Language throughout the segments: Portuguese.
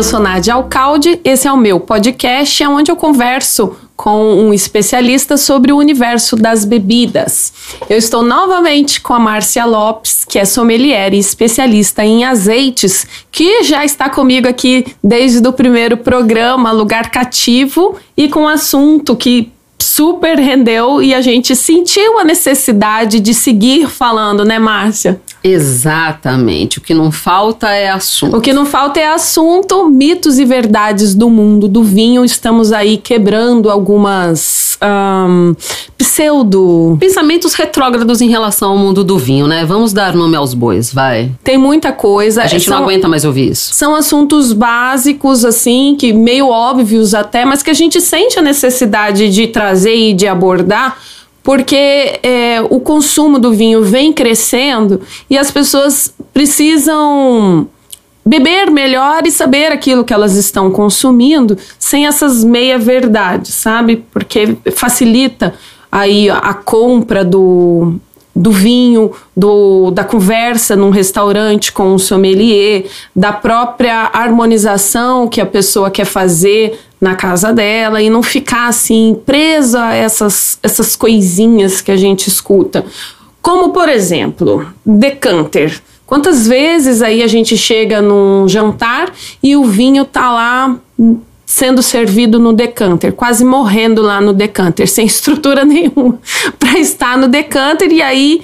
Eu sou Nádia Alcalde, esse é o meu podcast, onde eu converso com um especialista sobre o universo das bebidas. Eu estou novamente com a Márcia Lopes, que é sommelier e especialista em azeites, que já está comigo aqui desde o primeiro programa, Lugar Cativo, e com um assunto que super rendeu e a gente sentiu a necessidade de seguir falando, né, Márcia? Exatamente. O que não falta é assunto. O que não falta é assunto, mitos e verdades do mundo do vinho. Estamos aí quebrando algumas um, pseudo. Pensamentos retrógrados em relação ao mundo do vinho, né? Vamos dar nome aos bois, vai. Tem muita coisa. A gente são, não aguenta mais ouvir isso. São assuntos básicos, assim, que meio óbvios até, mas que a gente sente a necessidade de trazer e de abordar porque é, o consumo do vinho vem crescendo e as pessoas precisam beber melhor e saber aquilo que elas estão consumindo sem essas meia-verdades, sabe? Porque facilita aí a compra do, do vinho, do, da conversa num restaurante com um sommelier, da própria harmonização que a pessoa quer fazer na casa dela e não ficar assim presa a essas, essas coisinhas que a gente escuta. Como, por exemplo, decanter. Quantas vezes aí a gente chega num jantar e o vinho tá lá sendo servido no decanter, quase morrendo lá no decanter, sem estrutura nenhuma para estar no decanter e aí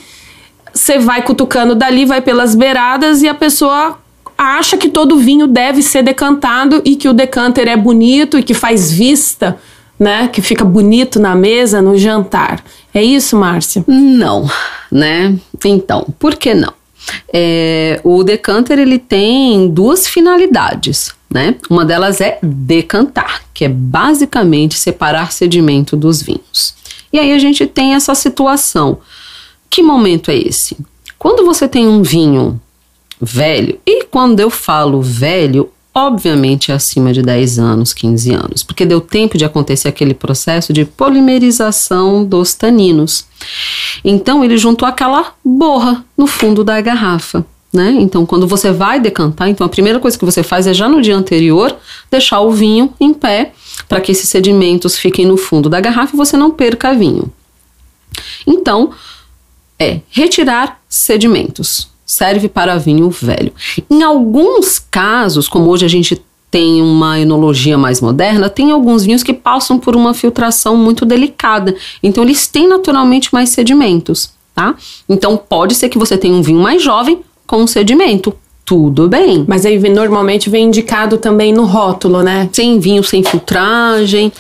você vai cutucando dali, vai pelas beiradas e a pessoa acha que todo vinho deve ser decantado e que o decanter é bonito e que faz vista, né? Que fica bonito na mesa, no jantar. É isso, Márcia? Não, né? Então, por que não? É, o decanter ele tem duas finalidades, né? Uma delas é decantar, que é basicamente separar sedimento dos vinhos. E aí a gente tem essa situação. Que momento é esse? Quando você tem um vinho velho. E quando eu falo velho, obviamente é acima de 10 anos, 15 anos, porque deu tempo de acontecer aquele processo de polimerização dos taninos. Então ele juntou aquela borra no fundo da garrafa. Né? Então, quando você vai decantar, então a primeira coisa que você faz é já no dia anterior deixar o vinho em pé para que esses sedimentos fiquem no fundo da garrafa e você não perca vinho. Então, é retirar sedimentos serve para vinho velho. Em alguns casos, como hoje a gente tem uma enologia mais moderna, tem alguns vinhos que passam por uma filtração muito delicada. Então eles têm naturalmente mais sedimentos, tá? Então pode ser que você tenha um vinho mais jovem com sedimento tudo bem. Mas aí normalmente vem indicado também no rótulo, né? Sem vinho, sem filtragem.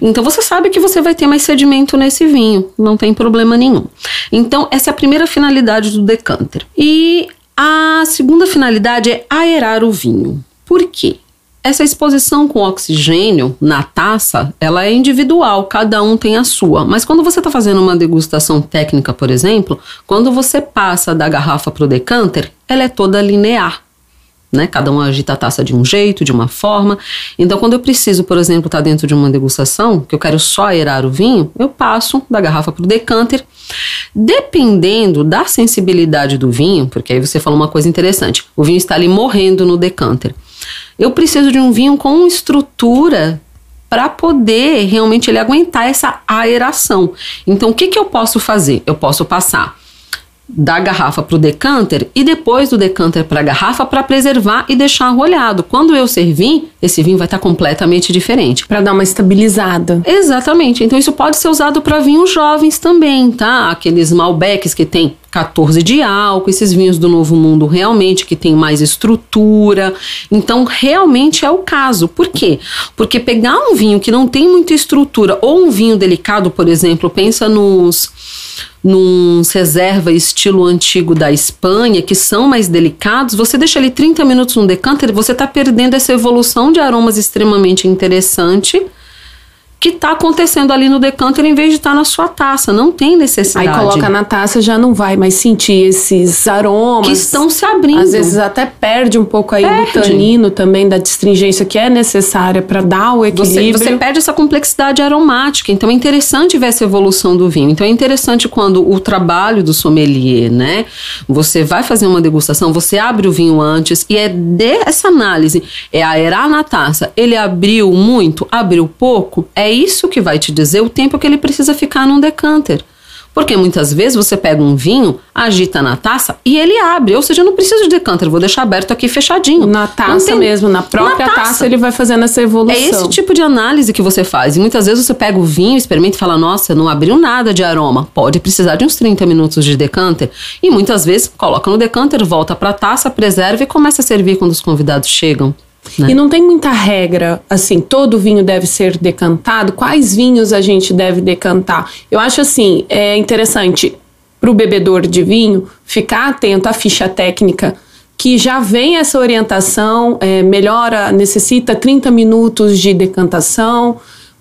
Então você sabe que você vai ter mais sedimento nesse vinho, não tem problema nenhum. Então essa é a primeira finalidade do decanter. E a segunda finalidade é aerar o vinho. Por quê? Essa exposição com oxigênio na taça, ela é individual, cada um tem a sua. Mas quando você está fazendo uma degustação técnica, por exemplo, quando você passa da garrafa para o decanter, ela é toda linear. Né? Cada um agita a taça de um jeito, de uma forma. Então, quando eu preciso, por exemplo, estar tá dentro de uma degustação, que eu quero só aerar o vinho, eu passo da garrafa para o decanter. Dependendo da sensibilidade do vinho, porque aí você falou uma coisa interessante: o vinho está ali morrendo no decanter. Eu preciso de um vinho com estrutura para poder realmente ele aguentar essa aeração. Então, o que, que eu posso fazer? Eu posso passar da garrafa para o decanter e depois do decanter para a garrafa para preservar e deixar arrolhado. Quando eu servir, esse vinho vai estar tá completamente diferente. Para dar uma estabilizada. Exatamente. Então isso pode ser usado para vinhos jovens também, tá? Aqueles Malbecs que tem 14 de álcool, esses vinhos do Novo Mundo realmente que tem mais estrutura. Então, realmente é o caso. Por quê? Porque pegar um vinho que não tem muita estrutura ou um vinho delicado, por exemplo, pensa nos num reserva estilo antigo da Espanha, que são mais delicados, você deixa ali 30 minutos no decanter, você está perdendo essa evolução de aromas extremamente interessante que está acontecendo ali no decanter em vez de estar tá na sua taça. Não tem necessidade. Aí coloca na taça já não vai mais sentir esses aromas. Que estão se abrindo. Às vezes até perde um pouco aí perde. do tanino também, da distringência que é necessária para dar o equilíbrio. Você, você perde essa complexidade aromática. Então é interessante ver essa evolução do vinho. Então é interessante quando o trabalho do sommelier, né? Você vai fazer uma degustação, você abre o vinho antes e é dessa análise. É aerar na taça. Ele abriu muito? Abriu pouco? É isso que vai te dizer o tempo que ele precisa ficar num decanter. Porque muitas vezes você pega um vinho, agita na taça e ele abre. Ou seja, eu não preciso de decanter, vou deixar aberto aqui fechadinho. Na taça tem... mesmo, na própria na taça. taça. ele vai fazendo essa evolução. É esse tipo de análise que você faz. E muitas vezes você pega o vinho, experimenta e fala: Nossa, não abriu nada de aroma. Pode precisar de uns 30 minutos de decanter. E muitas vezes coloca no decanter, volta para a taça, preserva e começa a servir quando os convidados chegam. Né? E não tem muita regra, assim, todo vinho deve ser decantado. Quais vinhos a gente deve decantar? Eu acho assim, é interessante para o bebedor de vinho ficar atento à ficha técnica que já vem essa orientação, é, melhora, necessita 30 minutos de decantação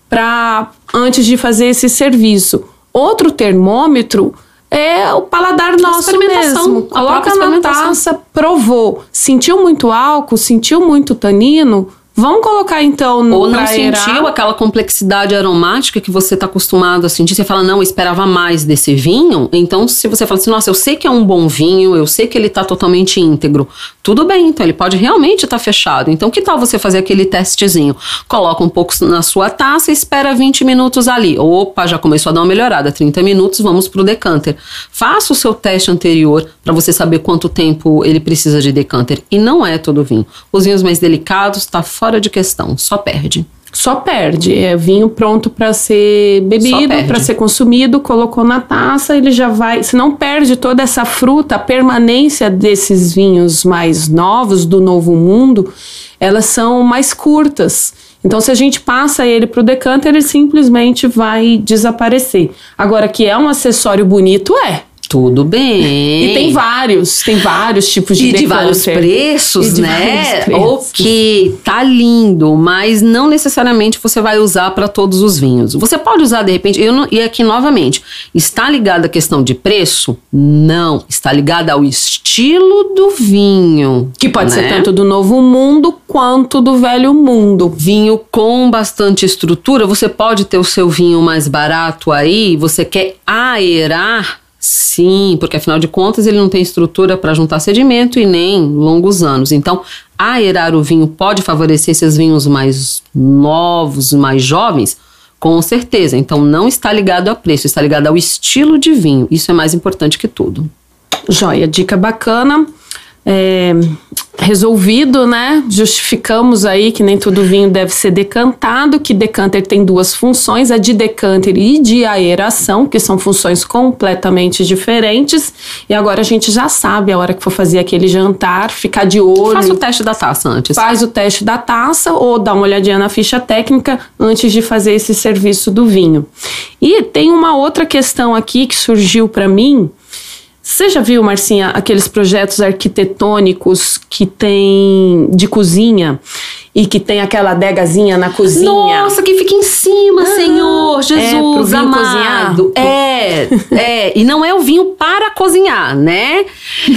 para antes de fazer esse serviço. Outro termômetro é o paladar nosso mesmo. Coloca na taça, provou. Sentiu muito álcool, sentiu muito tanino, Vamos colocar então no Ou não sentiu aquela complexidade aromática que você está acostumado a sentir. Você fala, não, eu esperava mais desse vinho. Então, se você fala assim, nossa, eu sei que é um bom vinho, eu sei que ele está totalmente íntegro. Tudo bem, então ele pode realmente estar tá fechado. Então, que tal você fazer aquele testezinho? Coloca um pouco na sua taça e espera 20 minutos ali. Opa, já começou a dar uma melhorada. 30 minutos, vamos para o decanter. Faça o seu teste anterior para você saber quanto tempo ele precisa de decanter. E não é todo vinho. Os vinhos mais delicados, tá fora de questão, só perde. Só perde. É vinho pronto para ser bebido, para ser consumido, colocou na taça, ele já vai. Se não perde toda essa fruta, a permanência desses vinhos mais novos, do novo mundo, elas são mais curtas. Então, se a gente passa ele para o decanter, ele simplesmente vai desaparecer. Agora, que é um acessório bonito, é. Tudo bem. E tem vários, tem vários tipos de E de vários preços, de né? Vários preços. Ok, tá lindo, mas não necessariamente você vai usar para todos os vinhos. Você pode usar de repente, eu não, e aqui novamente, está ligada a questão de preço? Não, está ligada ao estilo do vinho. Que pode né? ser tanto do novo mundo quanto do velho mundo. Vinho com bastante estrutura, você pode ter o seu vinho mais barato aí, você quer aerar Sim, porque afinal de contas ele não tem estrutura para juntar sedimento e nem longos anos. Então, aerar o vinho pode favorecer esses vinhos mais novos, mais jovens? Com certeza. Então, não está ligado a preço, está ligado ao estilo de vinho. Isso é mais importante que tudo. Joia, dica bacana é, resolvido, né? Justificamos aí que nem todo vinho deve ser decantado, que decanter tem duas funções, a de decanter e de aeração, que são funções completamente diferentes. E agora a gente já sabe a hora que for fazer aquele jantar, ficar de olho. Faz o teste da taça antes. Faz o teste da taça ou dá uma olhadinha na ficha técnica antes de fazer esse serviço do vinho. E tem uma outra questão aqui que surgiu para mim você já viu, Marcinha, aqueles projetos arquitetônicos que tem de cozinha e que tem aquela adegazinha na cozinha. Nossa, que fica em cima, ah, Senhor é, Jesus é, amado. É, é, e não é o vinho para cozinhar, né?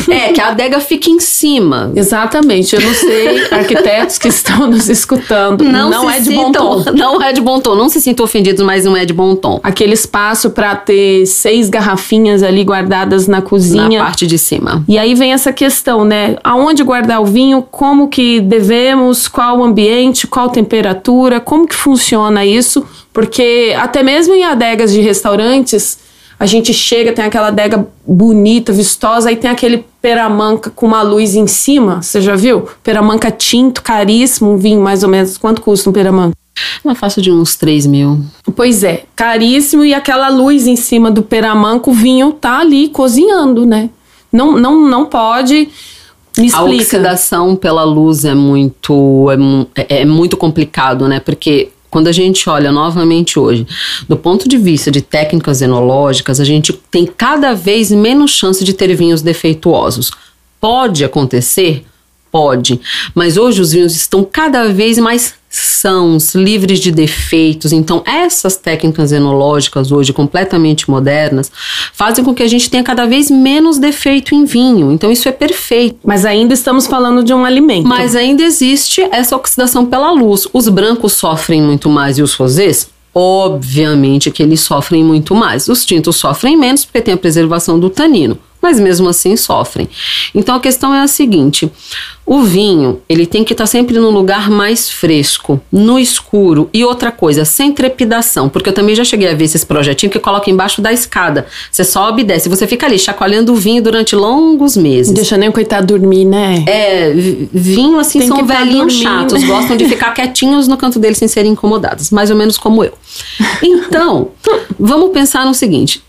É que a adega fica em cima. Exatamente. Eu não sei, arquitetos que estão nos escutando, não, não é de sintam, bom tom. Não é de bom tom. Não se sintam ofendidos, mas não é de bom tom. Aquele espaço para ter seis garrafinhas ali guardadas na cozinha, na parte de cima. E aí vem essa questão, né? Aonde guardar o vinho? Como que devemos? Qual ambiente, qual temperatura, como que funciona isso, porque até mesmo em adegas de restaurantes, a gente chega, tem aquela adega bonita, vistosa, aí tem aquele peramanca com uma luz em cima, você já viu? Peramanca tinto, caríssimo, um vinho mais ou menos, quanto custa um peramanca? Uma faixa de uns 3 mil. Pois é, caríssimo e aquela luz em cima do peramanca, o vinho tá ali cozinhando, né? Não, não, não pode me explica. A oxidação pela luz é muito, é, é muito complicado, né? Porque quando a gente olha novamente hoje, do ponto de vista de técnicas enológicas, a gente tem cada vez menos chance de ter vinhos defeituosos. Pode acontecer? Pode. Mas hoje os vinhos estão cada vez mais sãos, livres de defeitos. Então, essas técnicas enológicas hoje completamente modernas fazem com que a gente tenha cada vez menos defeito em vinho. Então, isso é perfeito. Mas ainda estamos falando de um alimento. Mas ainda existe essa oxidação pela luz. Os brancos sofrem muito mais e os rosés Obviamente que eles sofrem muito mais. Os tintos sofrem menos porque tem a preservação do tanino mas mesmo assim sofrem. Então a questão é a seguinte: o vinho, ele tem que estar tá sempre no lugar mais fresco, no escuro e outra coisa, sem trepidação, porque eu também já cheguei a ver esses projetinhos que coloca embaixo da escada. Você sobe e desce, você fica ali chacoalhando o vinho durante longos meses. Deixa nem o coitado dormir, né? É, vinho assim tem são tá velhinhos chatos, gostam de ficar quietinhos no canto deles sem serem incomodados, mais ou menos como eu. Então, vamos pensar no seguinte: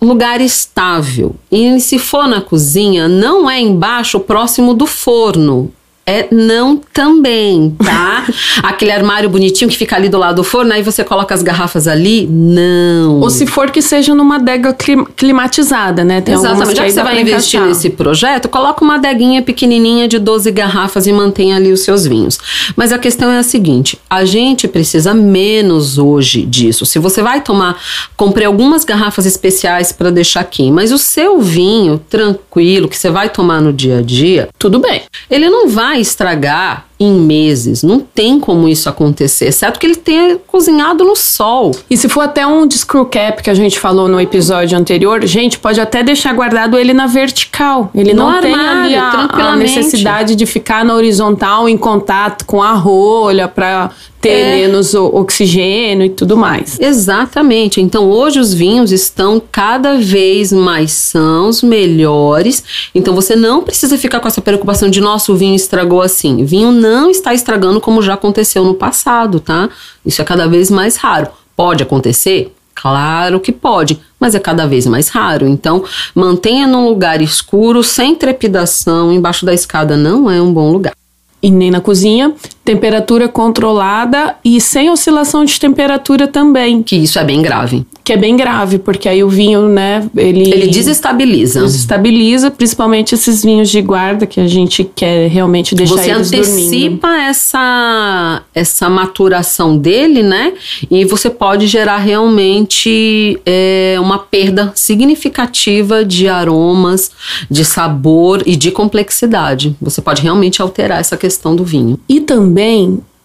lugar estável. E se for na cozinha, não é embaixo, próximo do forno é não também, tá? Aquele armário bonitinho que fica ali do lado do forno, aí você coloca as garrafas ali, não. Ou se for que seja numa adega climatizada, né? Tem Exatamente, já que você vai investir encaixar. nesse projeto, coloca uma adeguinha pequenininha de 12 garrafas e mantenha ali os seus vinhos. Mas a questão é a seguinte, a gente precisa menos hoje disso. Se você vai tomar, comprei algumas garrafas especiais para deixar aqui, mas o seu vinho tranquilo que você vai tomar no dia a dia, tudo bem. Ele não vai estragar em meses. Não tem como isso acontecer, exceto que ele tenha cozinhado no sol. E se for até um de screw cap que a gente falou no episódio anterior, gente, pode até deixar guardado ele na vertical. Ele no não armário, tem a, a necessidade de ficar na horizontal em contato com a rolha para ter é. menos oxigênio e tudo mais. Exatamente. Então hoje os vinhos estão cada vez mais sãos, melhores. Então você não precisa ficar com essa preocupação de nosso vinho estragou assim. Vinho não está estragando como já aconteceu no passado, tá? Isso é cada vez mais raro. Pode acontecer? Claro que pode, mas é cada vez mais raro. Então, mantenha num lugar escuro, sem trepidação, embaixo da escada não é um bom lugar e nem na cozinha, temperatura controlada e sem oscilação de temperatura também. Que isso é bem grave. Que é bem grave, porque aí o vinho, né, ele... Ele desestabiliza. Desestabiliza, principalmente esses vinhos de guarda que a gente quer realmente deixar você antecipa essa, essa maturação dele, né, e você pode gerar realmente é, uma perda significativa de aromas, de sabor e de complexidade. Você pode realmente alterar essa questão questão do vinho. E também,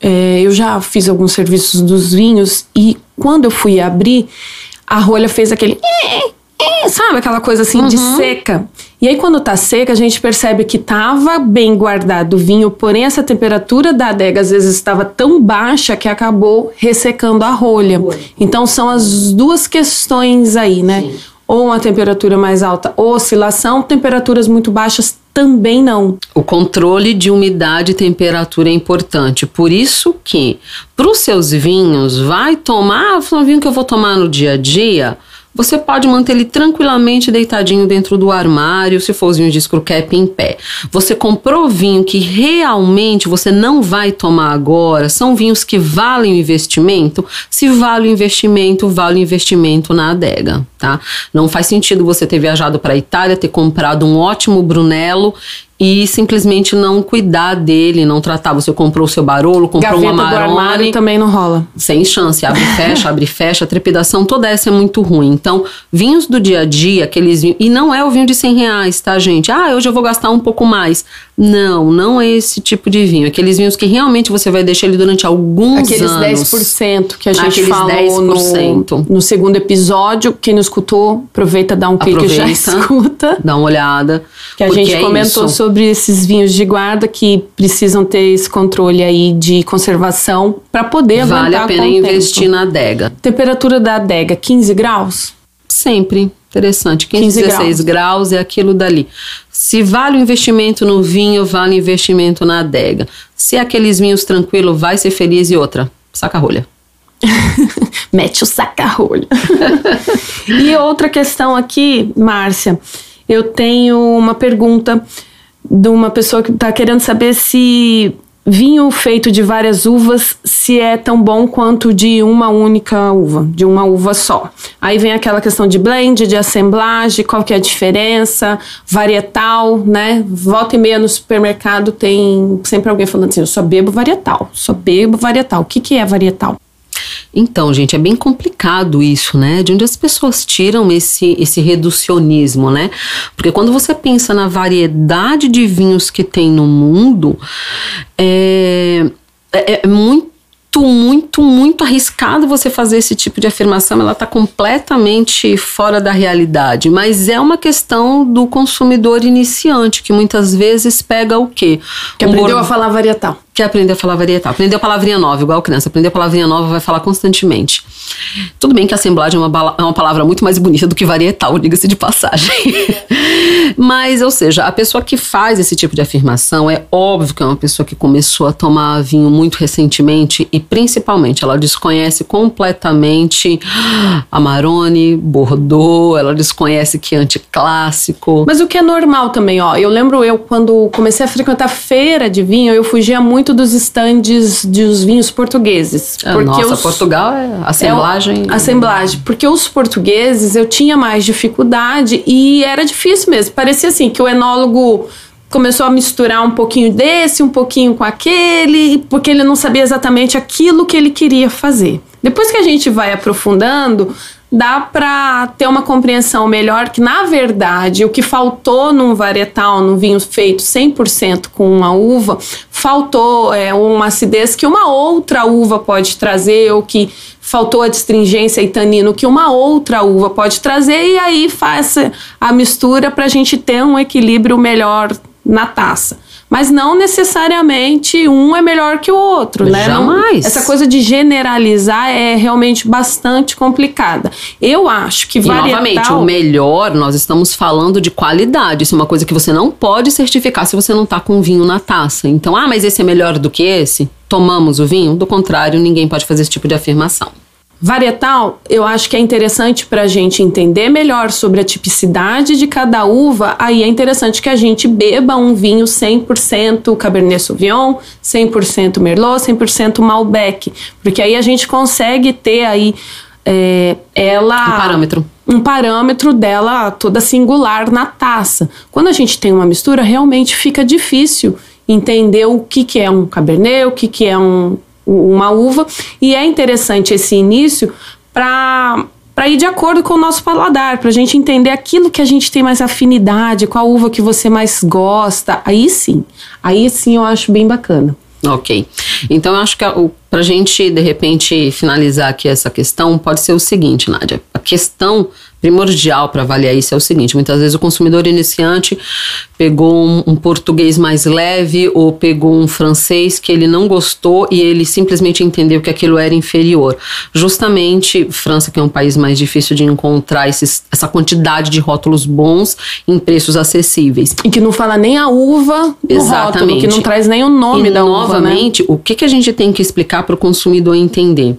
é, eu já fiz alguns serviços dos vinhos e quando eu fui abrir, a rolha fez aquele. Sabe aquela coisa assim uhum. de seca? E aí, quando tá seca, a gente percebe que tava bem guardado o vinho, porém, essa temperatura da adega às vezes estava tão baixa que acabou ressecando a rolha. Então, são as duas questões aí, né? Sim. Ou uma temperatura mais alta, oscilação, temperaturas muito baixas também não. O controle de umidade e temperatura é importante. Por isso que, para os seus vinhos, vai tomar, ah, um vinho que eu vou tomar no dia a dia, você pode manter ele tranquilamente deitadinho dentro do armário, se for os vinhos de screwcap em pé. Você comprou vinho que realmente você não vai tomar agora, são vinhos que valem o investimento? Se vale o investimento, vale o investimento na adega, tá? Não faz sentido você ter viajado para a Itália, ter comprado um ótimo Brunello e simplesmente não cuidar dele, não tratar. Você comprou o seu Barolo, comprou Gaveta uma Amarone. também não rola. Sem chance, abre e fecha, abre e fecha, a trepidação toda essa é muito ruim. Então, vinhos do dia a dia, aqueles vinhos, e não é o vinho de 100 reais, tá gente? Ah, hoje eu vou gastar um pouco mais. Não, não é esse tipo de vinho. Aqueles vinhos que realmente você vai deixar ele durante alguns Aqueles anos. Aqueles 10% que a gente Aqueles falou 10%. No, no segundo episódio. Quem não escutou, aproveita, dá um clique e já escuta. Dá uma olhada. Que a gente é comentou isso. sobre esses vinhos de guarda que precisam ter esse controle aí de conservação para poder vale a pena investir na adega. Temperatura da adega, 15 graus? Sempre. Interessante. 15, 15 16 graus. graus é aquilo dali. Se vale o investimento no vinho, vale o investimento na adega. Se é aqueles vinhos tranquilo, vai ser feliz e outra, saca rolha. Mete o saca-rolha. e outra questão aqui, Márcia, eu tenho uma pergunta de uma pessoa que está querendo saber se vinho feito de várias uvas se é tão bom quanto de uma única uva, de uma uva só. Aí vem aquela questão de blend, de assemblagem, qual que é a diferença, varietal, né? Volta e meia no supermercado tem sempre alguém falando assim, eu só bebo varietal, só bebo varietal. O que, que é varietal? Então, gente, é bem complicado isso, né? De onde as pessoas tiram esse, esse reducionismo, né? Porque quando você pensa na variedade de vinhos que tem no mundo, é, é, é muito muito, muito arriscado você fazer esse tipo de afirmação, ela está completamente fora da realidade. Mas é uma questão do consumidor iniciante, que muitas vezes pega o quê? Que um aprendeu a falar varietal quer aprender a falar varietal. A palavrinha nova, igual criança. Aprendeu a palavrinha nova, vai falar constantemente. Tudo bem que assemblagem é uma, é uma palavra muito mais bonita do que varietal, diga-se de passagem. Mas, ou seja, a pessoa que faz esse tipo de afirmação é óbvio que é uma pessoa que começou a tomar vinho muito recentemente e, principalmente, ela desconhece completamente Amarone, Bordeaux, ela desconhece que é anticlássico. Mas o que é normal também, ó. Eu lembro eu, quando comecei a frequentar feira de vinho, eu fugia muito muito dos estandes dos vinhos portugueses. Ah, porque nossa, os, Portugal é assemblagem. É assemblagem. Porque os portugueses eu tinha mais dificuldade e era difícil mesmo. Parecia assim que o enólogo começou a misturar um pouquinho desse, um pouquinho com aquele, porque ele não sabia exatamente aquilo que ele queria fazer. Depois que a gente vai aprofundando, dá para ter uma compreensão melhor que, na verdade, o que faltou num varietal, num vinho feito 100% com uma uva, faltou é, uma acidez que uma outra uva pode trazer, ou que faltou a distringência e tanino que uma outra uva pode trazer, e aí faz a mistura para a gente ter um equilíbrio melhor na taça mas não necessariamente um é melhor que o outro, né? Jamais. Não, essa coisa de generalizar é realmente bastante complicada. Eu acho que varietal... E novamente, o melhor, nós estamos falando de qualidade. Isso é uma coisa que você não pode certificar se você não está com vinho na taça. Então, ah, mas esse é melhor do que esse? Tomamos o vinho? Do contrário, ninguém pode fazer esse tipo de afirmação. Varietal, eu acho que é interessante para a gente entender melhor sobre a tipicidade de cada uva. Aí é interessante que a gente beba um vinho 100% Cabernet Sauvignon, 100% Merlot, 100% Malbec, porque aí a gente consegue ter aí é, ela um parâmetro um parâmetro dela toda singular na taça. Quando a gente tem uma mistura, realmente fica difícil entender o que, que é um Cabernet, o que, que é um uma uva, e é interessante esse início para para ir de acordo com o nosso paladar, para a gente entender aquilo que a gente tem mais afinidade, qual uva que você mais gosta. Aí sim, aí sim eu acho bem bacana. Ok. Então eu acho que para a gente, de repente, finalizar aqui essa questão, pode ser o seguinte, Nádia. A questão primordial para avaliar isso é o seguinte: muitas vezes o consumidor iniciante pegou um, um, português mais leve ou pegou um francês que ele não gostou e ele simplesmente entendeu que aquilo era inferior. Justamente França, que é um país mais difícil de encontrar esses, essa quantidade de rótulos bons em preços acessíveis. E que não fala nem a uva Exatamente. rótulo, que não traz nem o nome e da novamente, uva. Novamente, né? o que, que a gente tem que explicar para o consumidor entender?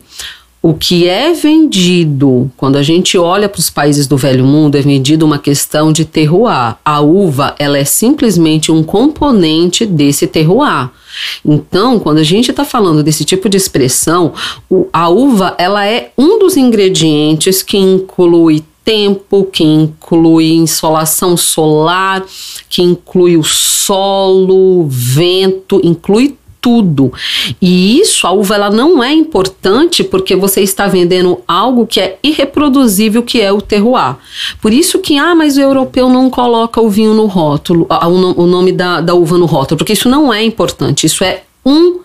O que é vendido, quando a gente olha para os países do velho mundo, é vendido uma questão de terroir. A uva, ela é simplesmente um componente desse terroir. Então, quando a gente está falando desse tipo de expressão, o, a uva, ela é um dos ingredientes que inclui tempo, que inclui insolação solar, que inclui o solo, vento, inclui tudo. E isso, a uva, ela não é importante porque você está vendendo algo que é irreproduzível, que é o terroir. Por isso que, ah, mas o europeu não coloca o vinho no rótulo, o nome da, da uva no rótulo, porque isso não é importante. Isso é um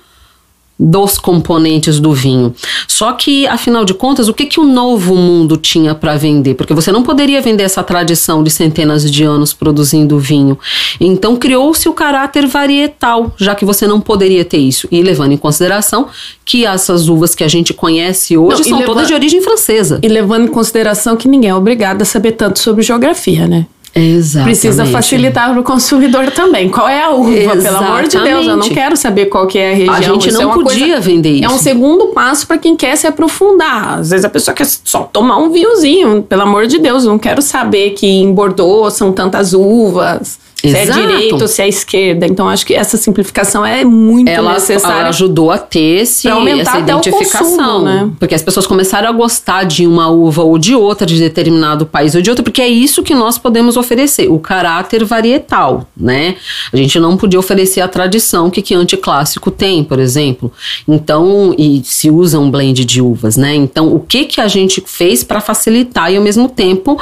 dos componentes do vinho. Só que, afinal de contas, o que, que o novo mundo tinha para vender? Porque você não poderia vender essa tradição de centenas de anos produzindo vinho. Então criou-se o caráter varietal, já que você não poderia ter isso. E levando em consideração que essas uvas que a gente conhece hoje não, são todas de origem francesa. E levando em consideração que ninguém é obrigado a saber tanto sobre geografia, né? Exatamente. Precisa facilitar para o consumidor também. Qual é a uva? Exatamente. Pelo amor de Deus, eu não quero saber qual que é a região. A gente isso não é podia coisa, vender isso. É um segundo passo para quem quer se aprofundar. Às vezes a pessoa quer só tomar um vinhozinho. Pelo amor de Deus, eu não quero saber que em Bordeaux são tantas uvas. se é direita ou se é esquerda. Então, acho que essa simplificação é muito ela, necessária. Ela ajudou a ter esse, essa identificação. Consumo, né? Porque as pessoas começaram a gostar de uma uva ou de outra, de determinado país ou de outro, porque é isso que nós podemos oferecer, o caráter varietal, né? A gente não podia oferecer a tradição que Chianti clássico tem, por exemplo. Então, e se usa um blend de uvas, né? Então, o que que a gente fez para facilitar e ao mesmo tempo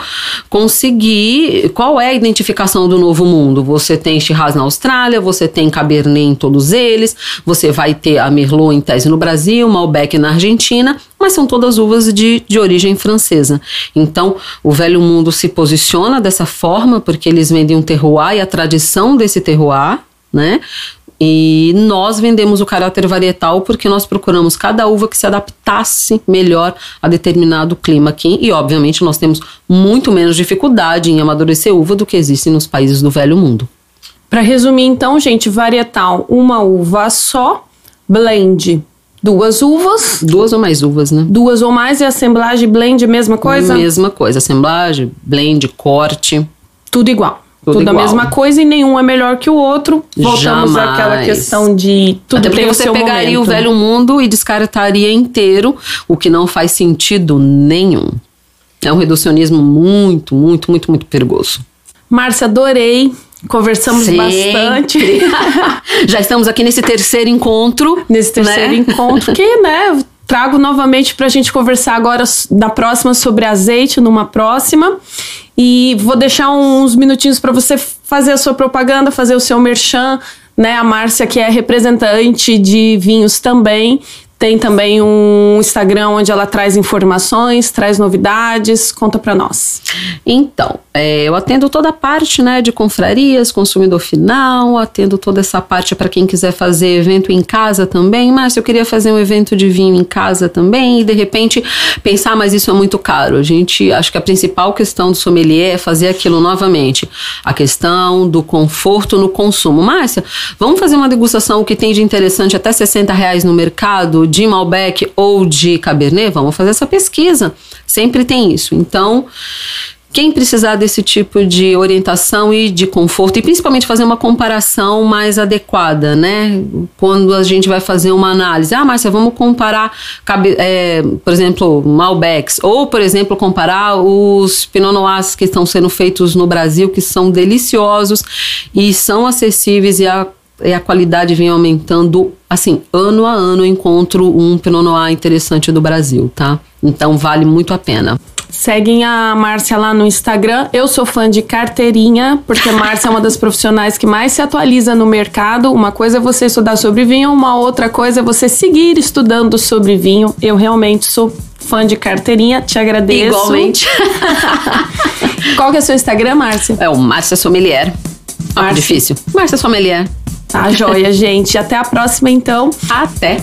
conseguir qual é a identificação do novo mundo? mundo. Você tem Shiraz na Austrália, você tem Cabernet em todos eles, você vai ter a Merlot em tese no Brasil, Malbec na Argentina, mas são todas uvas de, de origem francesa. Então, o velho mundo se posiciona dessa forma, porque eles vendem um terroir e a tradição desse terroir, né? E nós vendemos o caráter varietal porque nós procuramos cada uva que se adaptasse melhor a determinado clima aqui. E, obviamente, nós temos muito menos dificuldade em amadurecer uva do que existe nos países do velho mundo. Para resumir, então, gente, varietal, uma uva só, blend, duas uvas. Duas ou mais uvas, né? Duas ou mais e assemblagem, blend, mesma coisa? Mesma coisa, assemblagem, blend, corte. Tudo igual. Tudo, tudo a mesma coisa e nenhum é melhor que o outro. Voltamos Jamais. àquela questão de tudo Até porque você pegaria momento. o velho mundo e descartaria inteiro, o que não faz sentido nenhum. É um reducionismo muito, muito, muito, muito perigoso. Márcia, adorei. Conversamos Sempre. bastante. Já estamos aqui nesse terceiro encontro. Nesse terceiro né? encontro, que, né, trago novamente para a gente conversar agora da próxima sobre azeite, numa próxima. E vou deixar uns minutinhos para você fazer a sua propaganda, fazer o seu merchan, né? A Márcia, que é representante de vinhos também, tem também um Instagram onde ela traz informações, traz novidades. Conta para nós. Então, é, eu atendo toda a parte né, de confrarias, consumidor final, atendo toda essa parte para quem quiser fazer evento em casa também. Mas eu queria fazer um evento de vinho em casa também e de repente pensar, mas isso é muito caro. A gente acho que a principal questão do sommelier é fazer aquilo novamente. A questão do conforto no consumo. Márcia, vamos fazer uma degustação que tem de interessante até 60 reais no mercado de Malbec ou de Cabernet, vamos fazer essa pesquisa. Sempre tem isso. Então, quem precisar desse tipo de orientação e de conforto, e principalmente fazer uma comparação mais adequada, né? Quando a gente vai fazer uma análise. Ah, Márcia, vamos comparar, é, por exemplo, Malbecs, ou, por exemplo, comparar os Pinot Noirs que estão sendo feitos no Brasil, que são deliciosos e são acessíveis e a e a qualidade vem aumentando, assim, ano a ano encontro um Pinot Noir interessante do Brasil, tá? Então vale muito a pena. Seguem a Márcia lá no Instagram. Eu sou fã de carteirinha, porque a Márcia é uma das profissionais que mais se atualiza no mercado. Uma coisa é você estudar sobre vinho, uma outra coisa é você seguir estudando sobre vinho. Eu realmente sou fã de carteirinha, te agradeço. Igualmente. Qual que é o seu Instagram, Márcia? É o Márcia Sommelier. Márcia. Ah, difícil. Márcia Sommelier. Tá joia, gente. Até a próxima, então. Até.